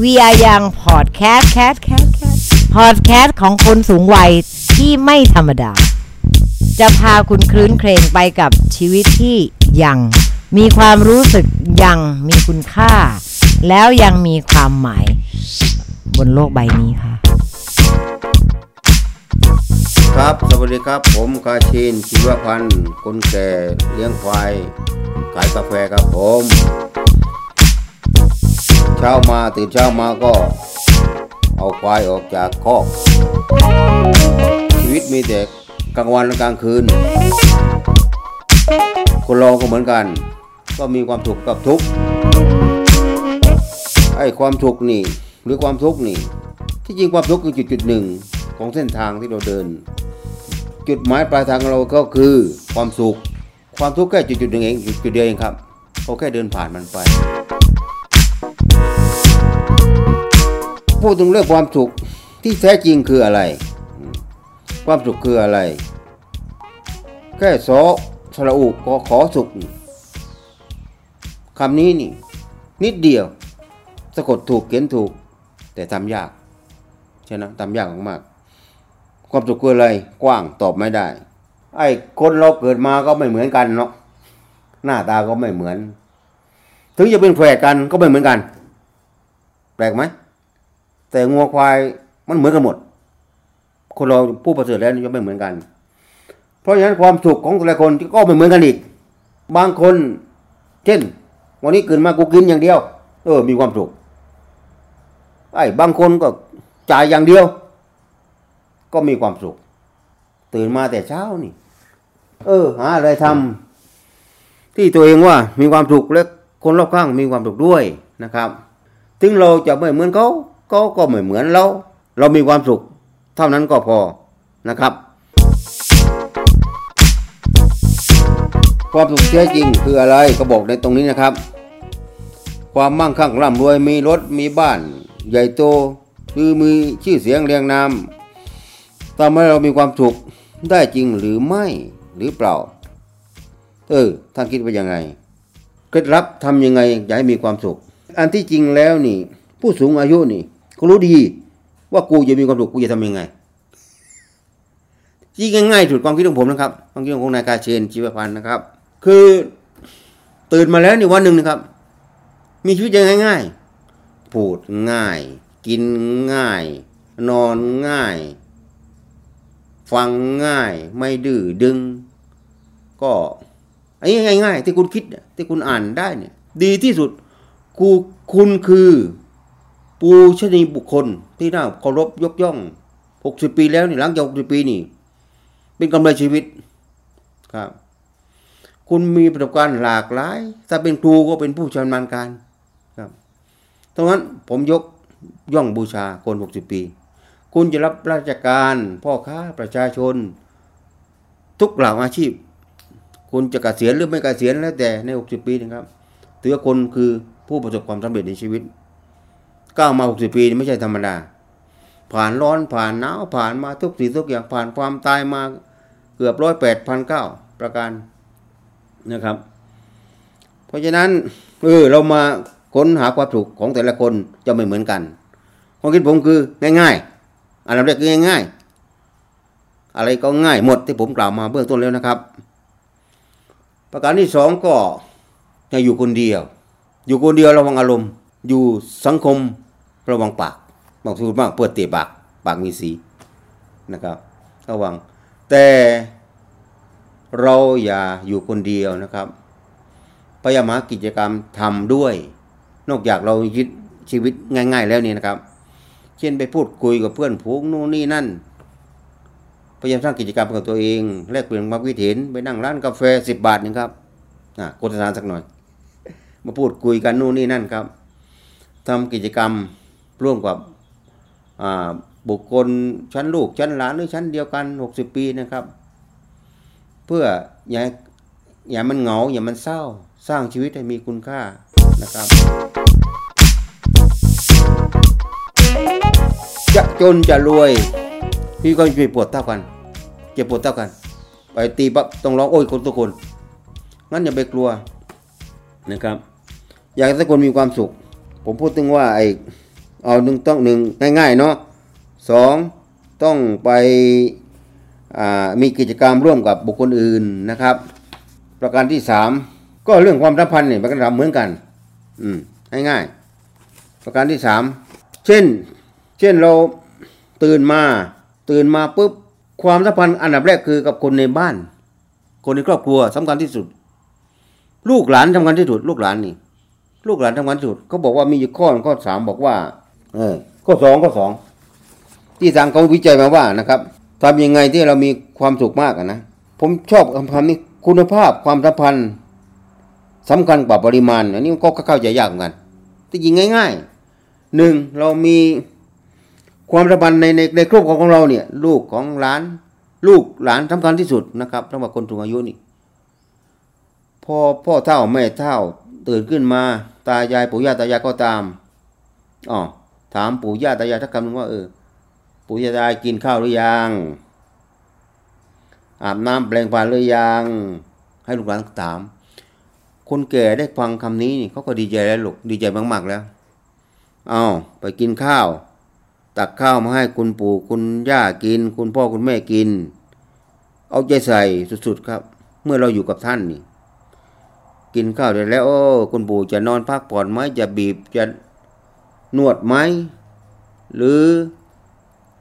We are Young Podcast Cat Cat Cat Podcast ของคนสูงวัยที่ไม่ธรรมดา จะพาคุณคลื้นเครงไปกับชีวิตที่ยัง มีความรู้สึกยังมีคุณค่า แล้วยังมีความหมาย บนโลกใบนี้ค่ะ ครับ สวัสดีครับ ผมกาชินชีวพันธ์คนแก่เลี้ยงควาย ขายกาแฟครับผม เช้ามาตื่นเช้ามาก็เอาควายออกจากคอกชีวิตมีแต่กลางวันและกลางคืน คนเราก็เหมือนกัน ก็มีความสุขกับทุกข์ไอ้ความทุกข์นี่ หรือความทุกข์นี่ ที่จริงความทุกข์คือจุดจุดหนึ่งของเส้นทางที่เราเดิน จุดหมายปลายทางของเราก็คือความสุข ความทุกข์แค่จุดจุดหนึ่งเองจุดจุดเดียวเองครับเราแค่เดินผ่านมันไป พูดถึงเรื่องความสุขที่แท้จริงคืออะไร ความสุขคืออะไร แค่สอสระอุกอขอสุขคำนี้นี่ นิดเดียว สะกดถูกเขียนถูก แต่ทำยากใช่นะทำยากมากความสุขคืออะไรกว้างตอบไม่ได้ ไอ้คนเราเกิดมาก็ไม่เหมือนกันเนาะหน้าตาก็ไม่เหมือน ถึงจะเป็นแฝดกันก็ไม่เหมือนกัน แปลกไหม แต่งัวควายมันเหมือนกันหมด คนเราผู้ประเสริฐแล้วนี่ก็ไม่เหมือนกัน เพราะฉะนั้นความสุขของแต่ละคนก็ไม่เหมือนกันอีก บางคน เช่น วันนี้เกิดมากูกินอย่างเดียว เออ มีความสุขไอ้บางคนก็จ่ายอย่างเดียว ก็มีความสุข ตื่นมาแต่เช้านี่ เออ หาอะไรทำที่ตัวเองว่ามีความสุขและคนรอบข้างมีความสุขด้วยนะครับ ถึงเราจะไม่เหมือนเขา เขาก็ไม่เหมือนเรา เรามีความสุข เท่านั้นก็พอนะครับความสุขแท้จริงคืออะไรก็บอกในตรงนี้นะครับ ความมั่งคั่งร่ำรวยมีรถมีบ้าน ใหญ่โตหรือมีชื่อเสียงเรียงนามทำให้เรามีความสุขได้จริงหรือไม่หรือเปล่า เออท่านคิดว่ายังไงเคล็ดลับทำยังไงอยากให้มีความสุข อันที่จริงแล้วนี่ ผู้สูงอายุนี่ เขารู้ดี ว่ากูจะมีความสุขกูจะทำยังไงที่ง่ายๆสุดความคิดของผมนะครับความคิดของนายกาเชนชีวพันธ์นะครับ คือตื่นมาแล้วนี่วันหนึ่งนะครับ มีชีวิตยังง่ายๆพูดง่าย กินง่าย นอนง่าย ฟังง่าย ไม่ดื้อดึง ก็อันนี้ง่าย ๆ ที่คุณคิดเนี่ยที่คุณอ่านได้เนี่ย ดีที่สุดกูคุณคือ ปูชนีบุคคลที่น่าเคารพยกย่อง 60 ปีแล้วนี่หลังจาก60 ปีนี่ เป็นกำไรชีวิตครับ คุณมีประสบการณ์หลากหลาย ถ้าเป็นครูก็เป็นผู้ชำนาญการครับตรงนั้นผมยกย่องบูชาคน 60 ปี คุณจะรับราชการพ่อค้าประชาชน ทุกเหล่าอาชีพ คุณจะกะเกษียณหรือไม่กเกษียณแล้วแต่ใน 60 ปีนะครับถือว่าคนคือผู้ประสบความสำเร็จในชีวิต ก้าวมา60ปีนี่ไม่ใช่ธรรมดา ผ่านร้อนผ่านหนาวผ่านมาทุกสิ่งทุกอย่างผ่านความตายมาเกือบร้อยแปดพันเก้าประการนะครับ เพราะฉะนั้นเออเรามาค้นหาความสุขของแต่ละคนจะไม่เหมือนกันความคิดผมคือง่ายๆอันดับแรกคือง่ายๆ อะไรก็ง่ายหมดที่ผมกล่าวมาเบื้องต้นแล้วนะครับ ประการที่สองก็อย่าอยู่คนเดียว อยู่คนเดียวระวังอารมณ์ อยู่สังคม ระวังปากบางทีมากเปิดเตะปากปากมีสีนะครับ ระวัง แต่เราอย่าอยู่คนเดียวนะครับพยายามหากิจกรรมทำด้วย นอกจากเรายึดชีวิตง่าย ๆ แล้วนี่นะครับ เช่นไปพูดคุยกับเพื่อนผูงนู่นนี่นั่นพยายามสร้างกิจกรรมกับตัวเองแลกเปลี่ยนความคิดเห็นไปนั่งร้านกาแฟสิบบาทนึงครับอะโฆษณาสักหน่อย มาพูดคุยกันนู่นนี่นั่นครับทำกิจกรรม ร่วมกับบุคคลชั้นลูกชั้นหลานหรือชั้นเดียวกัน 60 ปีนะครับ เพื่ออย่าอย่ามันเหงาอย่ามันเศร้าสร้างชีวิตให้มีคุณค่านะครับ จะจนจะรวยพี่ก็จะปวดเท่ากันเจ็บปวดเท่ากัน ไปตีปั๊บต้องร้องโอ้ยคนทุกคนงั้นอย่าไปกลัวนะครับ อยากให้ทุกคนมีความสุข ผมพูดถึงว่าไอ้ เอาหนึ่งต้องหนึ่งง่ายๆเนาะสองต้องไปมีกิจกรรมร่วมกับบุคคลอื่นนะครับ ประการที่สามก็เรื่องความสัมพันธ์เนี่ยมันก็ทำเหมือนกัน อืมง่ายๆประการที่สามเช่น เช่นเราตื่นมา ตื่นมาปุ๊บความสัมพันธ์อันดับแรกคือกับคนในบ้าน คนในครอบครัวสำคัญที่สุด ลูกหลานสำคัญที่สุด ลูกหลานนี่ ลูกหลานสำคัญที่สุดเขาบอกว่ามีอยู่ข้อข้อสามบอกว่า เออข้อสองข้อสองที่ทางเขาวิจัยมาว่านะครับทำยังไงที่เรามีความสุขมากนะผมชอบคำคำนี้คุณภาพความสัมพันธ์สำคัญกว่าปริมาณ อันนี้ก็เข้าใจยากเหมือนกันที่จริงง่ายๆหนึ่งเรามีความสัมพันธ์ในในในครอบครัวของเราเนี่ย ลูกของหลาน ลูกหลานสำคัญที่สุดนะครับสำหรับคนสูงอายุนี่พอพ่อเท่าแม่เท่าตื่นขึ้นมา ตายายปู่ย่าตายายก็ตามอ๋อ ถามปู่ย่าตายายทักคำหนึงว่าเออปู่ย่าตายายกินข้าวหรือยังอาบน้ำแปลงฟันหรือยังให้ลูกหลานถาม คนแก่ได้ฟังคำนี้นี่เขาก็ดีใจแล้วลูกดีใจมากๆแล้ว เอาไปกินข้าว ตักข้าวมาให้คุณปู่คุณย่ากิน คุณพ่อคุณแม่กิน เอาใจใส่สุดๆครับ เมื่อเราอยู่กับท่านนี่ กินข้าวเสร็จแล้ว โอ้คุณปู่จะนอนพักผ่อนไหมจะบีบจะ นวดไหมหรือ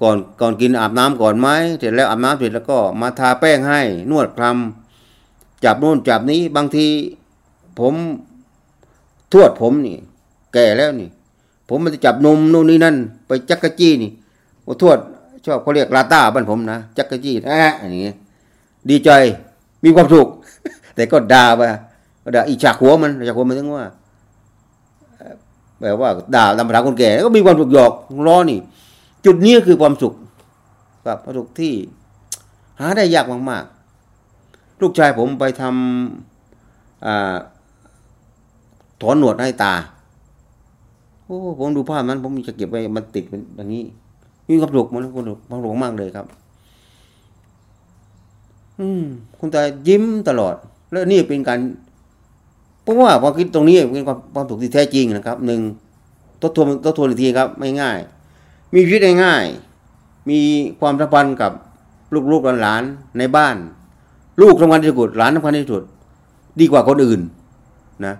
ก่อนก่อนกินอาบน้ำก่อนไหมเสร็จแล้วอาบน้ำเสร็จแล้วก็มาทาแป้งให้ นวดคลำจับโน่นจับนี้บางทีผมทวดผมนี่ แก่แล้วนี่ ผมมันจะจับนมนู่นนี่นั่น ไปจักกะจี้นี่โอ้ทวดชอบเขาเรียกลาต้าบ้านผมนะจักกะจี้แอะอย่างเงี้ดีใจมีความสุขแต่ก็ด่าไปก็ด่าอีฉากหัวมันฉากหัวมันถึงว่า แบบว่าด่าตามภาษาคนแก่ก็มีความสุขหยอกล้อนี่ จุดนี้คือความสุขครับความสุขที่ หาได้ยากมากๆ ลูกชายผมไปทำถอนหนวดให้ตาโอ้ผมดูภาพนั้น ผมจะเก็บไว้มันติดเป็นอย่างนี้มีความสุขมันความสุขความสุขมากเลยครับ อืมคุณตายิ้มตลอด แล้วนี่เป็นการ เพราะว่าความคิดตรงนี้เป็นความความสุขที่แท้จริงนะครับหนึ่งทบทวนทบทวนอีกทีครับไม่ง่าย มีชีวิตง่าย มีความสัมพันธ์กับลูกๆหลานๆในบ้าน ลูกสำคัญที่สุดหลานสำคัญที่สุด ดีกว่าคนอื่นนะ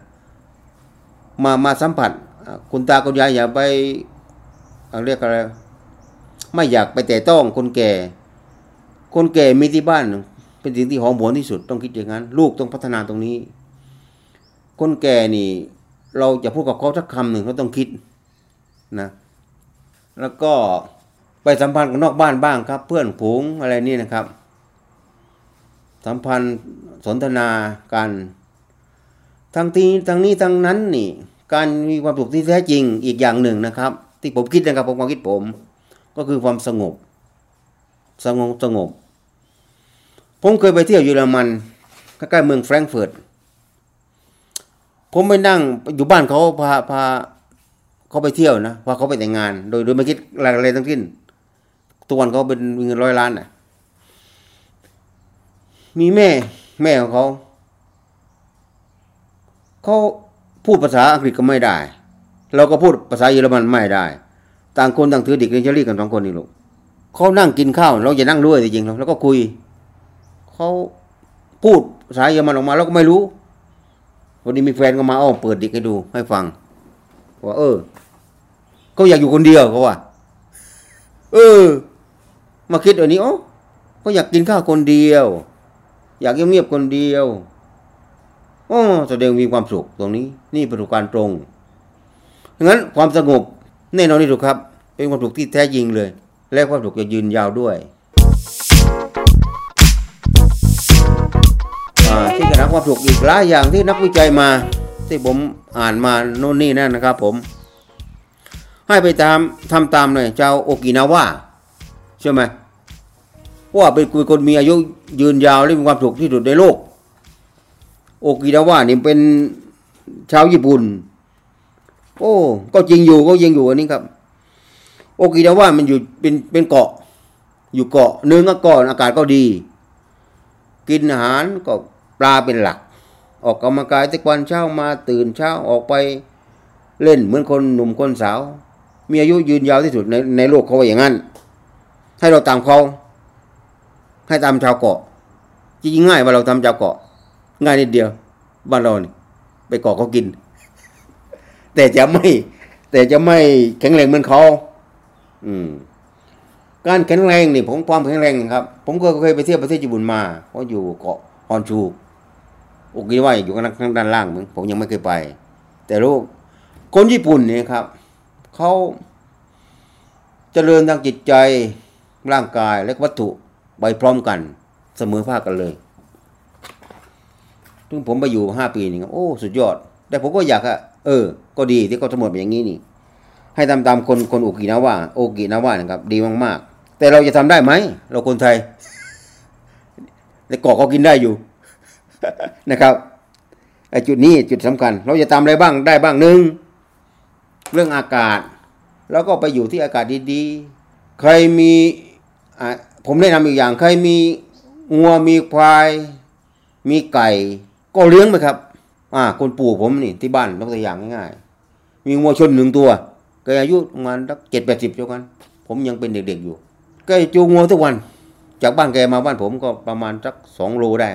มามาสัมผัสคุณตาคุณยายอย่าไปเาเรียกอะไรไม่อยากไปแต่ต้องคนแก่ คนแก่มีที่บ้านเป็นสิ่งที่หอมหวนที่สุดต้องคิดอย่างนั้น ลูกต้องพัฒนาตรงนี้ คนแก่นี่ เราจะพูดกับเขาสักคำหนึ่งเขาต้องคิดนะ แล้วก็ไปสัมพันธ์กับนอกบ้านบ้างครับ เพื่อนผูงอะไรนี่นะครับ สัมพันธ์สนทนากันทั้งที่ทั้งนี้ทั้งนั้นนี่ การมีความสุขที่แท้จริงอีกอย่างหนึ่งนะครับ ที่ผมคิดนะครับผมความคิดผม ก็คือความสงบ สงบสงบ ผมเคยไปเที่ยวเยอรมันใกล้ๆเมืองแฟรงก์เฟิร์ต ผมไปนั่งอยู่บ้านเขาพาพาเขาไปเที่ยวนะพาเขาไปแต่งงาน โดยโดยไม่คิดอะไรทั้งสิ้นตัวนเขาเป็นเงินร้อยล้านน่ะ มีแม่ แม่ของเขาเขาพูดภาษาอังกฤษก็ไม่ได้ เราก็พูดภาษาเยอรมันไม่ได้ ต่างคนต่างถือดิกเรนเจอรี่กันสองคนนี่ลูกเขานั่งกินข้าว เราจะนั่งด้วยจริงๆแล้วก็คุยเขาพูดภาษาเยอรมันออกมาเราก็ไม่รู้ วันนี้มีแฟนก็มาอ้อเปิดดิกให้ดูให้ฟังว่าเออเขาอยากอยู่คนเดียวเขาว่าเออ มาคิดอันนี้อ๋อเขาอยากกินข้าวคนเดียว อยากเงียบๆคนเดียวอ๋อแสดงมีความสุขตรงนี้ นี่ประสบการณ์ตรงดังนั้นความสงบแน่นอนที่สุดครับ เป็นความสุขที่แท้จริงเลย และความสุขจะยืนยาวด้วย ความสุขอีกหลายอย่างที่นักวิจัยมา ที่ผมอ่านมาโน่นนี่นั่นนะครับ ผม ให้ไปตามทำตามเลยเจ้าโอกินาว่าใช่ไหมว่าเป็นคนมีอายุยืนยาวและมีความสุขที่สุดในโลก โอกินาว่านี่เป็นชาวญี่ปุ่น โอ้ ก็จริงอยู่ก็ยังอยู่อันนี้ครับ โอกินาว่ามันอยู่เป็นเป็นเกาะ อยู่เกาะเนื้อก็ก่อนอากาศก็ดี กินอาหารก็ ลาเป็นหลัก ออกกำลังกายทุกวันเช้ามาตื่นเช้าออกไปเล่นเหมือนคนหนุ่มคนสาว มีอายุยืนยาวที่สุดในในโลกเขาว่าอย่างนั้น ให้เราตามเขาให้ตามชาวเกาะจริงง่ายว่าเราตามชาวเกาะ ง่ายนิดเดียวบ้านเรานี่ไปเกาะเขากิน แต่จะไม่ แต่จะไม่แข็งแรงเหมือนเขาอืมการแข็งแรงนี่ผมความแข็งแรงครับ ผมก็เคยไปเที่ยวประเทศญี่ปุ่นมาเพราะอยู่เกาะฮอนชู โอกินาวาอยู่ข้างด้านล่างมึงผมยังไม่เคยไป แต่รู้คนญี่ปุ่นเนี่ยครับเขาเจริญทางจิตใจร่างกายและวัตถุไปพร้อมกัน เสมอภาคกันเลยถึงผมไปอยู่ห้าปีนี่ครับโอ้สุดยอด แต่ผมก็อยากอะเออ ก็ดีที่เขาสมบูรณ์เป็นอย่างนี้นี่ ให้ทำตามคนคนโอกินาว่า โอกินาว่านะครับ ดีมากๆ แต่เราจะทำได้ไหม เราคนไทยแต่เกาะก็กินได้อยู่ นะครับไอ้จุดนี้จุดสำคัญ เราจะทำอะไรบ้างได้บ้างหนึ่งเรื่องอากาศ แล้วก็ไปอยู่ที่อากาศดีๆ ใครมีผมแนะนำอีกอย่าง ใครมีงัวมีควาย มีไก่ ก็เลี้ยงไปครับ อ่า คนปู่ผมนี่ที่บ้านยกตัวอย่างง่ายๆ มีงัวชนหนึ่งตัวแกอายุประมาณสักเจ็ดแปดสิบเจ้ากัน ผมยังเป็นเด็กๆอยู่แกจูงงัวทุกวัน จากบ้านแกมาบ้านผมก็ประมาณสักสองโลได้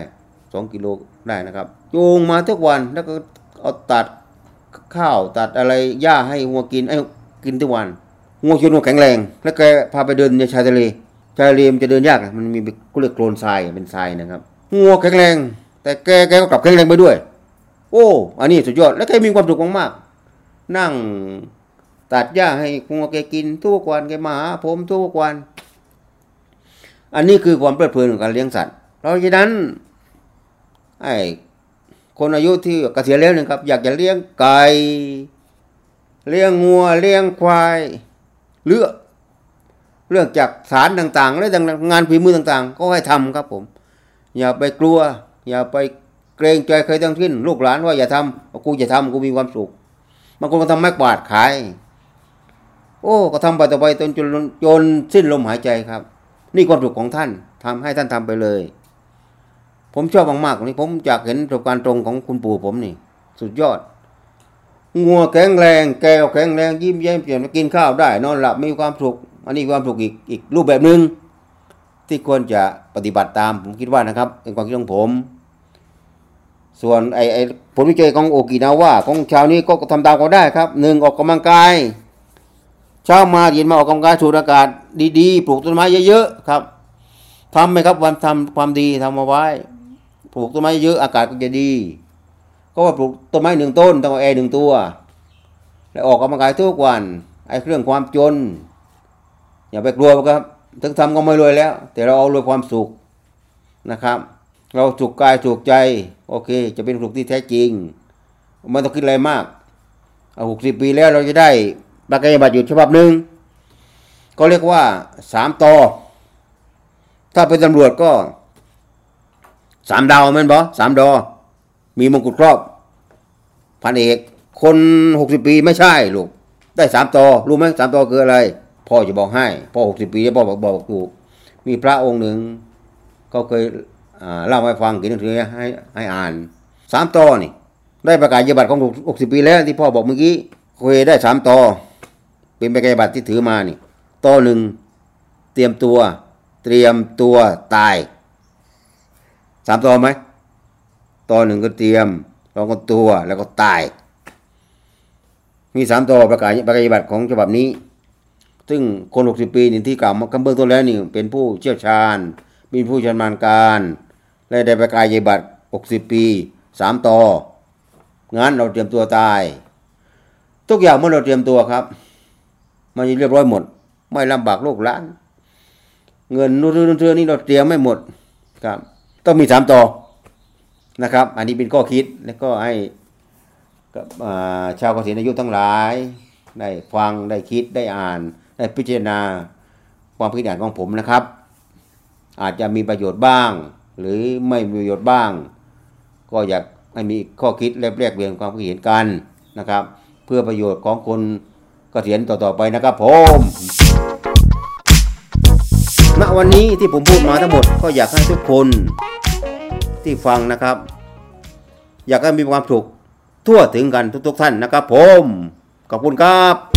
สองกิโลได้นะครับจูงมาทุกวันแล้วก็เอาตัดข้าวตัดอะไรหญ้าให้งัวกินไอ้กินทุกวันงัวชนงัวแข็งแรง แล้วแกพาไปเดินในชายทะเลชายทะเลมันจะเดินยากมันมีก็เรียกโคลนทรายเป็นทรายนะครับงัวแข็งแรง แต่แกแกก็กลับแข็งแรงไปด้วย โอ้อันนี้สุดยอดแล้วแกมีความสุขมากๆนั่งตัดหญ้าให้งัวแกกินทุกวันแกมาหาผมทุกวัน อันนี้คือความเพลิดเพลินของการเลี้ยงสัตว์เพราะฉะนั้น ไอ้คนอายุที่เกษียณแล้วนะครับ อยากจะเลี้ยงไก่เลี้ยงงัวเลี้ยงควายเลือกเรื่องจากสารต่างๆ และงานฝีมือต่าง ๆ ก็ให้ทำครับผม อย่าไปกลัว อย่าไปเกรงใจใครทั้งสิ้น ลูกหลานว่าอย่าทำกูจะทำกูมีความสุขบางคนก็ทำไม้กวาดขาย โอ้ก็ทำไปต่อไปจนจนจนสิ้นลมหายใจครับ นี่ความสุขของท่านทำให้ท่านทำไปเลย ผมชอบมากๆนี่ผมอยากเห็นประสบการณ์ตรงของคุณปู่ผมนี่ สุดยอดงัวแข็งแรง แก้วแข็งแรงยิ้มแย้มเปลี่ยนกินข้าวได้ นอนหลับมีความสุขอันนี้ความสุขอีกอีกรูปแบบหนึ่งที่ควรจะปฏิบัติตามผมคิดว่านะครับเป็นความคิดของผม ส่วนไอ้ไอ้ผลวิจัยของโอกินาว่าของชาวนี้ก็ทำตามก็ได้ครับหนึ่งออกกำลังกายเช้ามาเย็นมาออกกำลังกายสูดอากาศดีๆปลูกต้นไม้เยอะๆครับทำไหมครับวันทำความดีทำมาไว้ ลูกต้นไม้เยอะอากาศก็จะดี ก็ว่าปลูกต้นไม้หนึ่งต้นต้องเอาแอร์หนึ่งตัว แล้วออกกำลังกายทุกวันไอ้เรื่องความจน อย่าไปกลัวครับถึงทำก็ไม่รวยแล้ว แต่เราเอารวยความสุขนะครับ เราสุขกายสุขใจ โอเค จะเป็นสุขที่แท้จริงไม่ต้องคิดอะไรมากเอาหกสิบปีแล้วเราจะได้ประกาศบัตรอยู่ฉบับหนึ่งก็เรียกว่าสามต่อถ้าเป็นตำรวจก็ สามดาวม่นบอสามดอ มีมงกุฎครอบ พันเอก คนหกสิบปีไม่ใช่ลูก ได้สามต่อรู้ไหมสามต่อคืออะไร พ่อจะบอกให้ พ่อหกสิบปีพ่อบอกบอกถูกมีพระองค์หนึ่งเขาเคยเล่าให้ฟังกินหนังสือให้ให้อ่านสามต่อนี่ ได้ประกาศยบัตรของหกสิบปีแล้วที่พ่อบอกเมื่อกี้เคยได้สามต่อเป็นประกาศบัตรที่ถือมานี่ต่อหนึ่งเตรียมตัว เตรียมตัวตาย สามต่อไหมต่อหนึ่งก็เตรียมสองก็ตัวแล้วก็ตาย มีสามต่อประกาศประกาศบัตรของฉบับนี้ ซึ่งคนหกสิบปีนี่ที่กล่าวมาคำเบื้องต้นแล้วนี่เป็นผู้เชี่ยวชาญมีผู้ชำนาญการ และได้ประกาศบัตรหกสิบปีสามต่องั้นเราเตรียมตัวตาย ทุกอย่างเมื่อเราเตรียมตัวครับ มันจะเรียบร้อยหมด ไม่ลำบากโลกล้าน เงินนู่นนี่เราเตรียมไม่หมดครับ ต้องมีสามต่อนะครับ อันนี้เป็นข้อคิดแล้วก็ให้กับชาวเกษียณอายุทั้งหลาย ได้ฟังได้คิดได้อ่าน ได้พิจารณาความคิดอ่านของผมนะครับ อาจจะมีประโยชน์บ้าง หรือไม่มีประโยชน์บ้าง ก็อยากให้มีข้อคิดแลกแลกเปลี่ยนความคิดเห็นกันนะครับ เพื่อประโยชน์ของคนเกษียณต่อๆไปนะครับผมณวันนี้ที่ผมพูดมาทั้งหมดก็อยากให้ทุกคน ที่ฟังนะครับ อยากให้มีความสุขทั่วถึงกันทุกๆท่านนะครับผมขอบคุณครับ